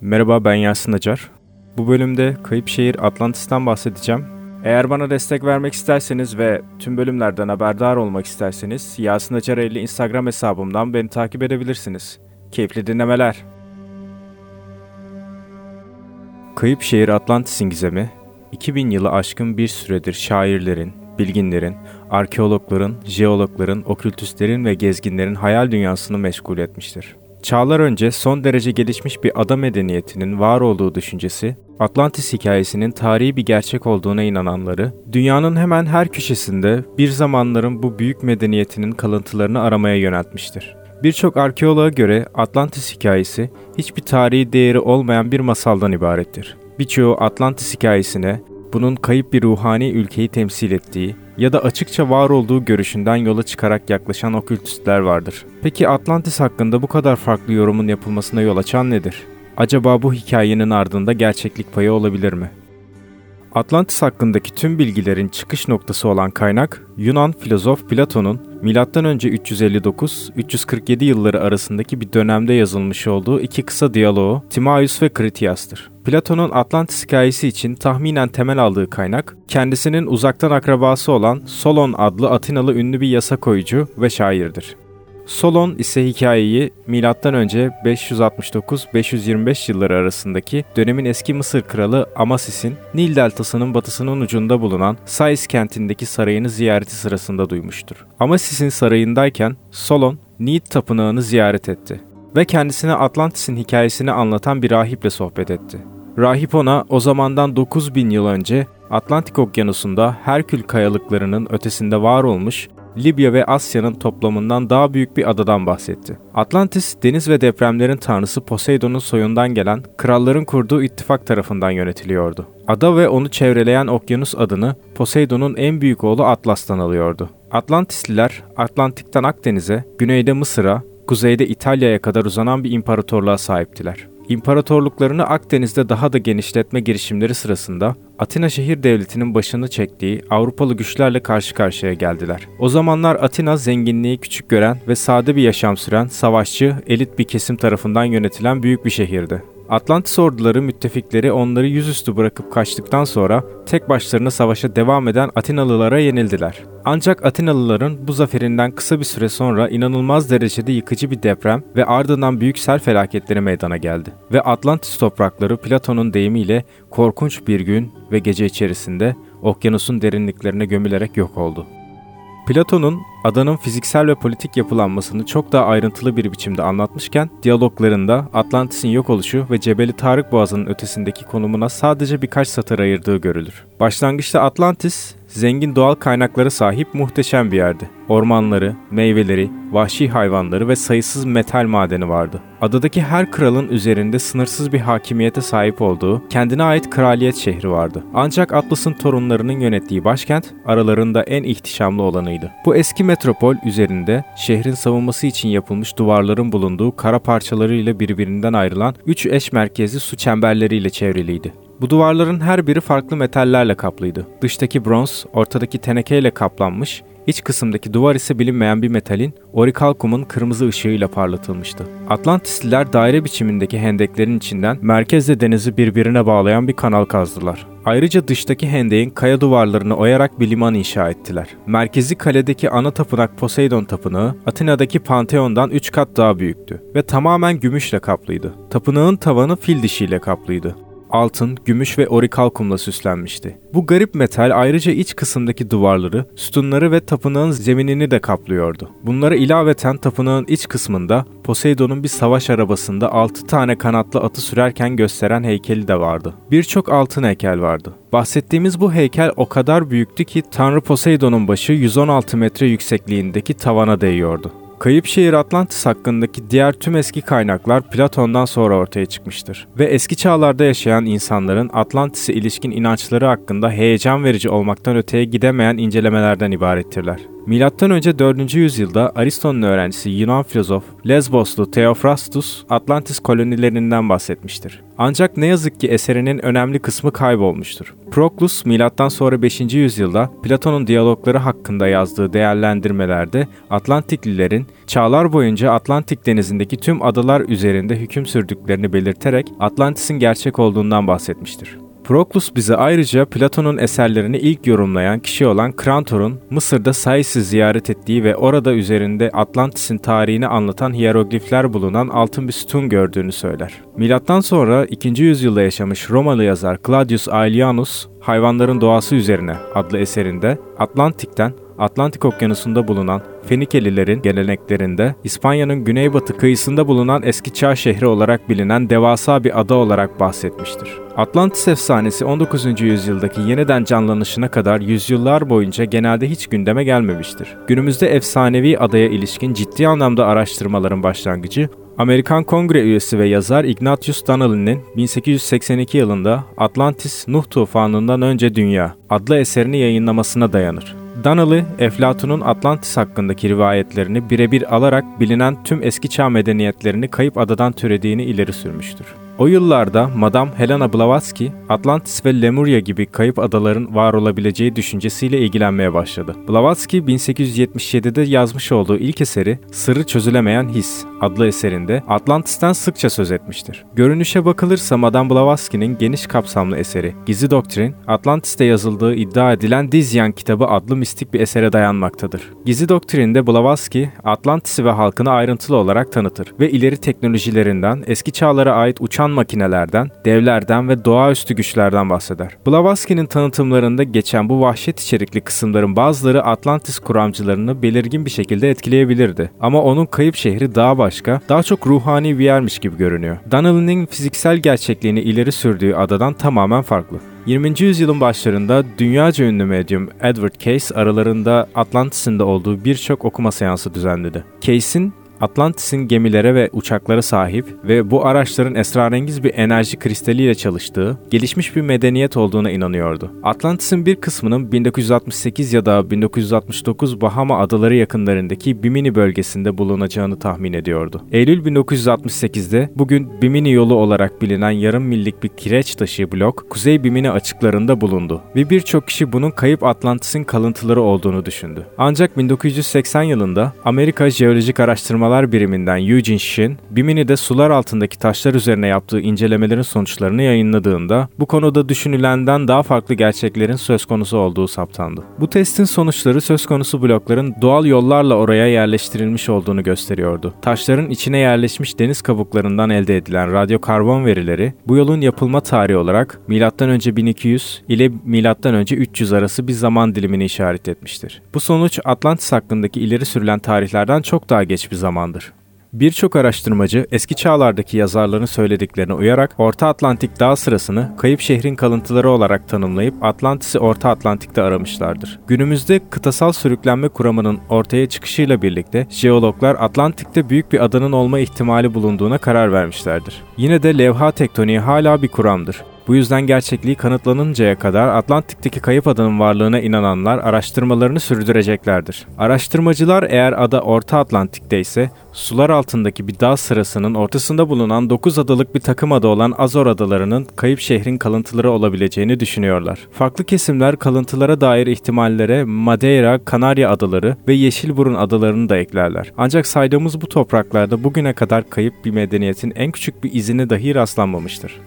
Merhaba ben Yasin Acar. Bu bölümde Kayıp Şehir Atlantis'ten bahsedeceğim. Eğer bana destek vermek isterseniz ve tüm bölümlerden haberdar olmak isterseniz Yasin Acar 50 Instagram hesabımdan beni takip edebilirsiniz. Keyifli dinlemeler. Kayıp Şehir Atlantis'in gizemi, 2000 yılı aşkın bir süredir şairlerin, bilginlerin, arkeologların, jeologların, okültüstlerin ve gezginlerin hayal dünyasını meşgul etmiştir. Çağlar önce son derece gelişmiş bir ada medeniyetinin var olduğu düşüncesi, Atlantis hikayesinin tarihi bir gerçek olduğuna inananları, dünyanın hemen her köşesinde bir zamanların bu büyük medeniyetinin kalıntılarını aramaya yöneltmiştir. Birçok arkeoloğa göre Atlantis hikayesi hiçbir tarihi değeri olmayan bir masaldan ibarettir. Birçoğu Atlantis hikayesine bunun kayıp bir ruhani ülkeyi temsil ettiği ya da açıkça var olduğu görüşünden yola çıkarak yaklaşan okültistler vardır. Peki Atlantis hakkında bu kadar farklı yorumun yapılmasına yol açan nedir? Acaba bu hikayenin ardında gerçeklik payı olabilir mi? Atlantis hakkındaki tüm bilgilerin çıkış noktası olan kaynak Yunan filozof Platon'un M.Ö. 359-347 yılları arasındaki bir dönemde yazılmış olduğu iki kısa diyaloğu Timaeus ve Critias'tır. Platon'un Atlantis hikayesi için tahminen temel aldığı kaynak, kendisinin uzaktan akrabası olan Solon adlı Atinalı ünlü bir yasa koyucu ve şairdir. Solon ise hikayeyi M.Ö. 569-525 yılları arasındaki dönemin eski Mısır kralı Amasis'in Nil deltasının batısının ucunda bulunan Sais kentindeki sarayını ziyareti sırasında duymuştur. Amasis'in sarayındayken Solon Nid tapınağını ziyaret etti ve kendisine Atlantis'in hikayesini anlatan bir rahiple sohbet etti. Rahip ona o zamandan 9000 yıl önce Atlantik Okyanusu'nda Herkül kayalıklarının ötesinde var olmuş Libya ve Asya'nın toplamından daha büyük bir adadan bahsetti. Atlantis, deniz ve depremlerin tanrısı Poseidon'un soyundan gelen kralların kurduğu ittifak tarafından yönetiliyordu. Ada ve onu çevreleyen okyanus adını Poseidon'un en büyük oğlu Atlas'tan alıyordu. Atlantisliler Atlantik'ten Akdeniz'e, güneyde Mısır'a, kuzeyde İtalya'ya kadar uzanan bir imparatorluğa sahiptiler. İmparatorluklarını Akdeniz'de daha da genişletme girişimleri sırasında Atina şehir devletinin başını çektiği Avrupalı güçlerle karşı karşıya geldiler. O zamanlar Atina zenginliği küçük gören ve sade bir yaşam süren, savaşçı, elit bir kesim tarafından yönetilen büyük bir şehirdi. Atlantis orduları müttefikleri onları yüzüstü bırakıp kaçtıktan sonra tek başlarına savaşa devam eden Atinalılara yenildiler. Ancak Atinalıların bu zaferinden kısa bir süre sonra inanılmaz derecede yıkıcı bir deprem ve ardından büyük sel felaketleri meydana geldi. Ve Atlantis toprakları Platon'un deyimiyle korkunç bir gün ve gece içerisinde okyanusun derinliklerine gömülerek yok oldu. Platon'un adanın fiziksel ve politik yapılanmasını çok daha ayrıntılı bir biçimde anlatmışken, diyaloglarında Atlantis'in yok oluşu ve Cebeli Tarık Boğazı'nın ötesindeki konumuna sadece birkaç satır ayırdığı görülür. Başlangıçta Atlantis, zengin doğal kaynaklara sahip muhteşem bir yerdi. Ormanları, meyveleri, vahşi hayvanları ve sayısız metal madeni vardı. Adadaki her kralın üzerinde sınırsız bir hakimiyete sahip olduğu kendine ait kraliyet şehri vardı. Ancak Atlas'ın torunlarının yönettiği başkent aralarında en ihtişamlı olanıydı. Bu eski metropol üzerinde şehrin savunması için yapılmış duvarların bulunduğu kara parçalarıyla birbirinden ayrılan üç eş merkezli su çemberleriyle çevriliydi. Bu duvarların her biri farklı metallerle kaplıydı. Dıştaki bronz, ortadaki tenekeyle kaplanmış, iç kısımdaki duvar ise bilinmeyen bir metalin orikalkumun kırmızı ışığıyla parlatılmıştı. Atlantisliler daire biçimindeki hendeklerin içinden merkezle denizi birbirine bağlayan bir kanal kazdılar. Ayrıca dıştaki hendeğin kaya duvarlarını oyarak bir liman inşa ettiler. Merkezi kaledeki ana tapınak Poseidon Tapınağı, Atina'daki Pantheon'dan 3 kat daha büyüktü ve tamamen gümüşle kaplıydı. Tapınağın tavanı fil dişiyle kaplıydı altın, gümüş ve orikalkumla süslenmişti. Bu garip metal ayrıca iç kısımdaki duvarları, sütunları ve tapınağın zeminini de kaplıyordu. Bunlara ilaveten tapınağın iç kısmında Poseidon'un bir savaş arabasında 6 tane kanatlı atı sürerken gösteren heykeli de vardı. Birçok altın heykel vardı. Bahsettiğimiz bu heykel o kadar büyüktü ki Tanrı Poseidon'un başı 116 metre yüksekliğindeki tavana değiyordu. Kayıp şehir Atlantis hakkındaki diğer tüm eski kaynaklar Platon'dan sonra ortaya çıkmıştır ve eski çağlarda yaşayan insanların Atlantis'e ilişkin inançları hakkında heyecan verici olmaktan öteye gidemeyen incelemelerden ibarettirler. M.Ö. 4. yüzyılda Aristo'nun öğrencisi Yunan filozof Lesboslu Theophrastus Atlantis kolonilerinden bahsetmiştir. Ancak ne yazık ki eserinin önemli kısmı kaybolmuştur. Proklus milattan sonra 5. yüzyılda Platon'un diyalogları hakkında yazdığı değerlendirmelerde Atlantiklilerin çağlar boyunca Atlantik denizindeki tüm adalar üzerinde hüküm sürdüklerini belirterek Atlantis'in gerçek olduğundan bahsetmiştir. Proklus bize ayrıca Platon'un eserlerini ilk yorumlayan kişi olan Krantor'un Mısır'da Sais'i ziyaret ettiği ve orada üzerinde Atlantis'in tarihini anlatan hieroglifler bulunan altın bir sütun gördüğünü söyler. Milattan sonra 2. yüzyılda yaşamış Romalı yazar Claudius Aelianus, Hayvanların Doğası Üzerine adlı eserinde Atlantik'ten Atlantik Okyanusu'nda bulunan Fenikelilerin geleneklerinde İspanya'nın güneybatı kıyısında bulunan eski çağ şehri olarak bilinen devasa bir ada olarak bahsetmiştir. Atlantis efsanesi 19. yüzyıldaki yeniden canlanışına kadar yüzyıllar boyunca genelde hiç gündeme gelmemiştir. Günümüzde efsanevi adaya ilişkin ciddi anlamda araştırmaların başlangıcı Amerikan Kongre üyesi ve yazar Ignatius Donnelly'nin 1882 yılında Atlantis Nuh Tufanı'ndan önce Dünya adlı eserini yayınlamasına dayanır. Donnelly, Eflatun'un Atlantis hakkındaki rivayetlerini birebir alarak bilinen tüm eski çağ medeniyetlerini kayıp adadan türediğini ileri sürmüştür. O yıllarda Madame Helena Blavatsky, Atlantis ve Lemuria gibi kayıp adaların var olabileceği düşüncesiyle ilgilenmeye başladı. Blavatsky 1877'de yazmış olduğu ilk eseri Sırrı Çözülemeyen His adlı eserinde Atlantis'ten sıkça söz etmiştir. Görünüşe bakılırsa Madame Blavatsky'nin geniş kapsamlı eseri Gizli Doktrin, Atlantis'te yazıldığı iddia edilen Dizyan kitabı adlı mistik bir esere dayanmaktadır. Gizli Doktrin'de Blavatsky, Atlantis'i ve halkını ayrıntılı olarak tanıtır ve ileri teknolojilerinden, eski çağlara ait uçan uçan makinelerden, devlerden ve doğaüstü güçlerden bahseder. Blavatsky'nin tanıtımlarında geçen bu vahşet içerikli kısımların bazıları Atlantis kuramcılarını belirgin bir şekilde etkileyebilirdi. Ama onun kayıp şehri daha başka, daha çok ruhani bir yermiş gibi görünüyor. Donnelly'nin fiziksel gerçekliğini ileri sürdüğü adadan tamamen farklı. 20. yüzyılın başlarında dünyaca ünlü medyum Edward Case aralarında Atlantis'in de olduğu birçok okuma seansı düzenledi. Case'in Atlantis'in gemilere ve uçaklara sahip ve bu araçların esrarengiz bir enerji kristaliyle çalıştığı, gelişmiş bir medeniyet olduğuna inanıyordu. Atlantis'in bir kısmının 1968 ya da 1969 Bahama adaları yakınlarındaki Bimini bölgesinde bulunacağını tahmin ediyordu. Eylül 1968'de bugün Bimini yolu olarak bilinen yarım millik bir kireç taşı blok Kuzey Bimini açıklarında bulundu ve birçok kişi bunun kayıp Atlantis'in kalıntıları olduğunu düşündü. Ancak 1980 yılında Amerika Jeolojik Araştırma Araştırmalar Biriminden Eugene Shin, Bimini'de sular altındaki taşlar üzerine yaptığı incelemelerin sonuçlarını yayınladığında bu konuda düşünülenden daha farklı gerçeklerin söz konusu olduğu saptandı. Bu testin sonuçları söz konusu blokların doğal yollarla oraya yerleştirilmiş olduğunu gösteriyordu. Taşların içine yerleşmiş deniz kabuklarından elde edilen radyokarbon verileri bu yolun yapılma tarihi olarak M.Ö. 1200 ile M.Ö. 300 arası bir zaman dilimini işaret etmiştir. Bu sonuç Atlantis hakkındaki ileri sürülen tarihlerden çok daha geç bir zaman zamandır. Birçok araştırmacı eski çağlardaki yazarların söylediklerine uyarak Orta Atlantik dağ sırasını kayıp şehrin kalıntıları olarak tanımlayıp Atlantis'i Orta Atlantik'te aramışlardır. Günümüzde kıtasal sürüklenme kuramının ortaya çıkışıyla birlikte jeologlar Atlantik'te büyük bir adanın olma ihtimali bulunduğuna karar vermişlerdir. Yine de levha tektoniği hala bir kuramdır. Bu yüzden gerçekliği kanıtlanıncaya kadar Atlantik'teki kayıp adanın varlığına inananlar araştırmalarını sürdüreceklerdir. Araştırmacılar eğer ada Orta Atlantik'te ise sular altındaki bir dağ sırasının ortasında bulunan 9 adalık bir takım ada olan Azor adalarının kayıp şehrin kalıntıları olabileceğini düşünüyorlar. Farklı kesimler kalıntılara dair ihtimallere Madeira, Kanarya adaları ve Yeşilburun adalarını da eklerler. Ancak saydığımız bu topraklarda bugüne kadar kayıp bir medeniyetin en küçük bir izine dahi rastlanmamıştır.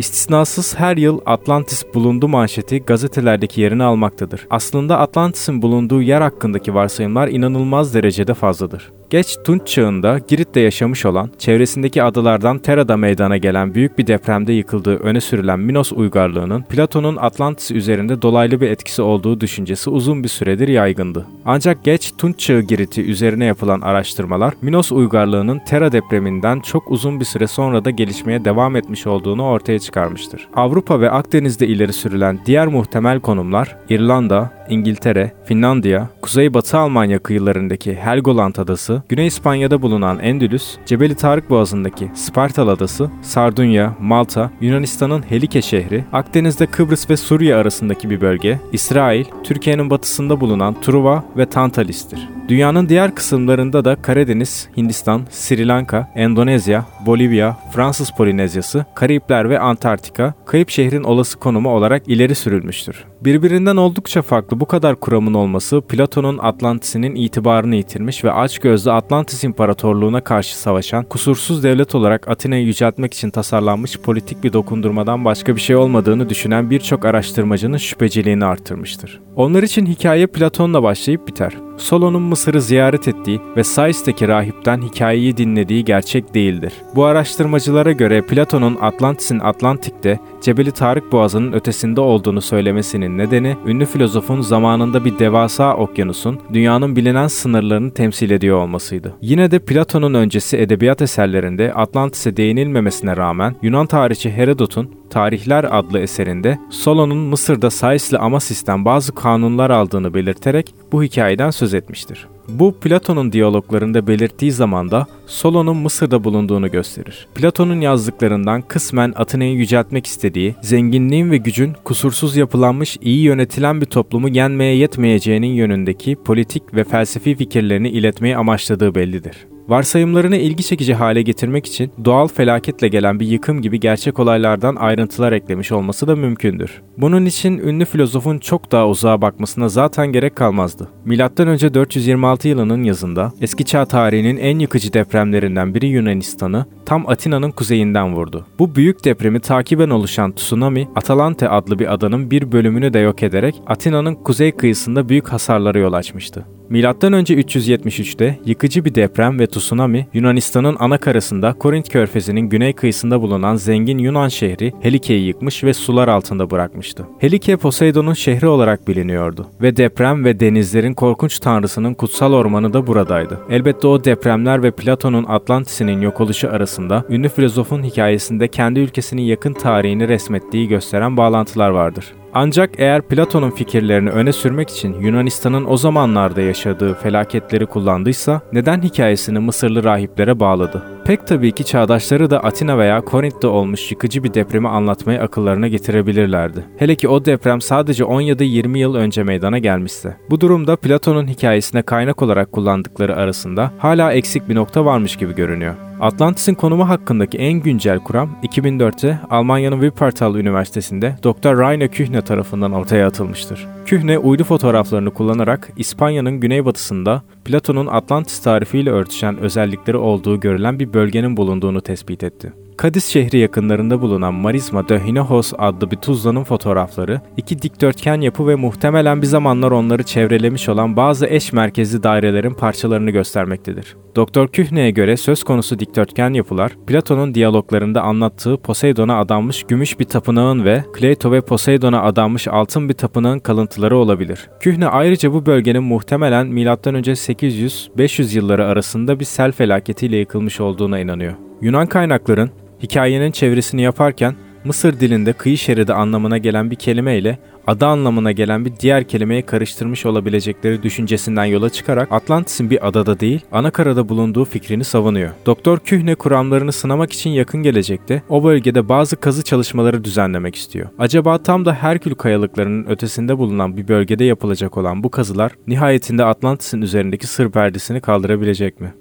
İstisnasız her yıl Atlantis bulundu manşeti gazetelerdeki yerini almaktadır. Aslında Atlantis'in bulunduğu yer hakkındaki varsayımlar inanılmaz derecede fazladır. Geç Tunç çağında Girit'te yaşamış olan, çevresindeki adalardan Tera'da meydana gelen büyük bir depremde yıkıldığı öne sürülen Minos uygarlığının Platon'un Atlantis üzerinde dolaylı bir etkisi olduğu düşüncesi uzun bir süredir yaygındı. Ancak geç Tunç çağı Girit'i üzerine yapılan araştırmalar Minos uygarlığının Tera depreminden çok uzun bir süre sonra da gelişmeye devam etmiş olduğunu ortaya çıkarmıştır. Avrupa ve Akdeniz'de ileri sürülen diğer muhtemel konumlar İrlanda, İngiltere, Finlandiya, Kuzeybatı Almanya kıyılarındaki Helgoland Adası, Güney İspanya'da bulunan Endülüs, Cebeli Tarık Boğazı'ndaki Spartal Adası, Sardunya, Malta, Yunanistan'ın Helike şehri, Akdeniz'de Kıbrıs ve Suriye arasındaki bir bölge, İsrail, Türkiye'nin batısında bulunan Truva ve Tantalis'tir. Dünyanın diğer kısımlarında da Karadeniz, Hindistan, Sri Lanka, Endonezya, Bolivya, Fransız Polinezyası, Karayipler ve Antarktika, kayıp şehrin olası konumu olarak ileri sürülmüştür. Birbirinden oldukça farklı bu kadar kuramın olması Platon'un Atlantis'inin itibarını yitirmiş ve açgözlü Atlantis İmparatorluğu'na karşı savaşan kusursuz devlet olarak Atina'yı yüceltmek için tasarlanmış politik bir dokundurmadan başka bir şey olmadığını düşünen birçok araştırmacının şüpheciliğini artırmıştır. Onlar için hikaye Platon'la başlayıp biter. Solon'un Mısır'ı ziyaret ettiği ve Sais'teki rahipten hikayeyi dinlediği gerçek değildir. Bu araştırmacılara göre Platon'un Atlantis'in Atlantik'te Cebeli Tarık Boğazı'nın ötesinde olduğunu söylemesinin nedeni ünlü filozofun zamanında bir devasa okyanusun dünyanın bilinen sınırlarını temsil ediyor olmasıydı. Yine de Platon'un öncesi edebiyat eserlerinde Atlantis'e değinilmemesine rağmen Yunan tarihçi Herodot'un Tarihler adlı eserinde Solon'un Mısır'da Sais'le Amasis'ten bazı kanunlar aldığını belirterek bu hikayeden söz etmiştir. Bu Platon'un diyaloglarında belirttiği zamanda Solon'un Mısır'da bulunduğunu gösterir. Platon'un yazdıklarından kısmen Atina'yı yüceltmek istediği, zenginliğin ve gücün kusursuz yapılanmış, iyi yönetilen bir toplumu yenmeye yetmeyeceğinin yönündeki politik ve felsefi fikirlerini iletmeyi amaçladığı bellidir. Varsayımlarını ilgi çekici hale getirmek için doğal felaketle gelen bir yıkım gibi gerçek olaylardan ayrıntılar eklemiş olması da mümkündür. Bunun için ünlü filozofun çok daha uzağa bakmasına zaten gerek kalmazdı. Milattan önce 426 yılının yazında eski çağ tarihinin en yıkıcı depremlerinden biri Yunanistan'ı tam Atina'nın kuzeyinden vurdu. Bu büyük depremi takiben oluşan tsunami, Atalante adlı bir adanın bir bölümünü de yok ederek Atina'nın kuzey kıyısında büyük hasarlara yol açmıştı. Önce 373'te yıkıcı bir deprem ve tsunami Yunanistan'ın ana karasında Korint körfezinin güney kıyısında bulunan zengin Yunan şehri Helike'yi yıkmış ve sular altında bırakmıştı. Helike Poseidon'un şehri olarak biliniyordu ve deprem ve denizlerin korkunç tanrısının kutsal ormanı da buradaydı. Elbette o depremler ve Platon'un Atlantis'inin yok oluşu arasında ünlü filozofun hikayesinde kendi ülkesinin yakın tarihini resmettiği gösteren bağlantılar vardır. Ancak eğer Platon'un fikirlerini öne sürmek için Yunanistan'ın o zamanlarda yaşadığı felaketleri kullandıysa neden hikayesini Mısırlı rahiplere bağladı? Pek tabii ki çağdaşları da Atina veya Korint'te olmuş yıkıcı bir depremi anlatmayı akıllarına getirebilirlerdi. Hele ki o deprem sadece 10 ya da 20 yıl önce meydana gelmişse. Bu durumda Platon'un hikayesine kaynak olarak kullandıkları arasında hala eksik bir nokta varmış gibi görünüyor. Atlantis'in konumu hakkındaki en güncel kuram 2004'te Almanya'nın Wuppertal Üniversitesi'nde Dr. Rainer Kühne tarafından ortaya atılmıştır. Kühne uydu fotoğraflarını kullanarak İspanya'nın güneybatısında Platon'un Atlantis tarifiyle örtüşen özellikleri olduğu görülen bir bölgenin bulunduğunu tespit etti. Cadiz şehri yakınlarında bulunan Marisma de Hinojos adlı bir tuzlanın fotoğrafları, iki dikdörtgen yapı ve muhtemelen bir zamanlar onları çevrelemiş olan bazı eş merkezli dairelerin parçalarını göstermektedir. Doktor Kühne'ye göre söz konusu dikdörtgen yapılar, Platon'un diyaloglarında anlattığı Poseidon'a adanmış gümüş bir tapınağın ve Kleito ve Poseidon'a adanmış altın bir tapınağın kalıntıları olabilir. Kühne ayrıca bu bölgenin muhtemelen M.Ö. 800-500 yılları arasında bir sel felaketiyle yıkılmış olduğuna inanıyor. Yunan kaynakların hikayenin çevresini yaparken Mısır dilinde kıyı şeridi anlamına gelen bir kelime ile ada anlamına gelen bir diğer kelimeyi karıştırmış olabilecekleri düşüncesinden yola çıkarak Atlantis'in bir adada değil, ana karada bulunduğu fikrini savunuyor. Doktor Kühne kuramlarını sınamak için yakın gelecekte o bölgede bazı kazı çalışmaları düzenlemek istiyor. Acaba tam da Herkül kayalıklarının ötesinde bulunan bir bölgede yapılacak olan bu kazılar nihayetinde Atlantis'in üzerindeki sır perdesini kaldırabilecek mi?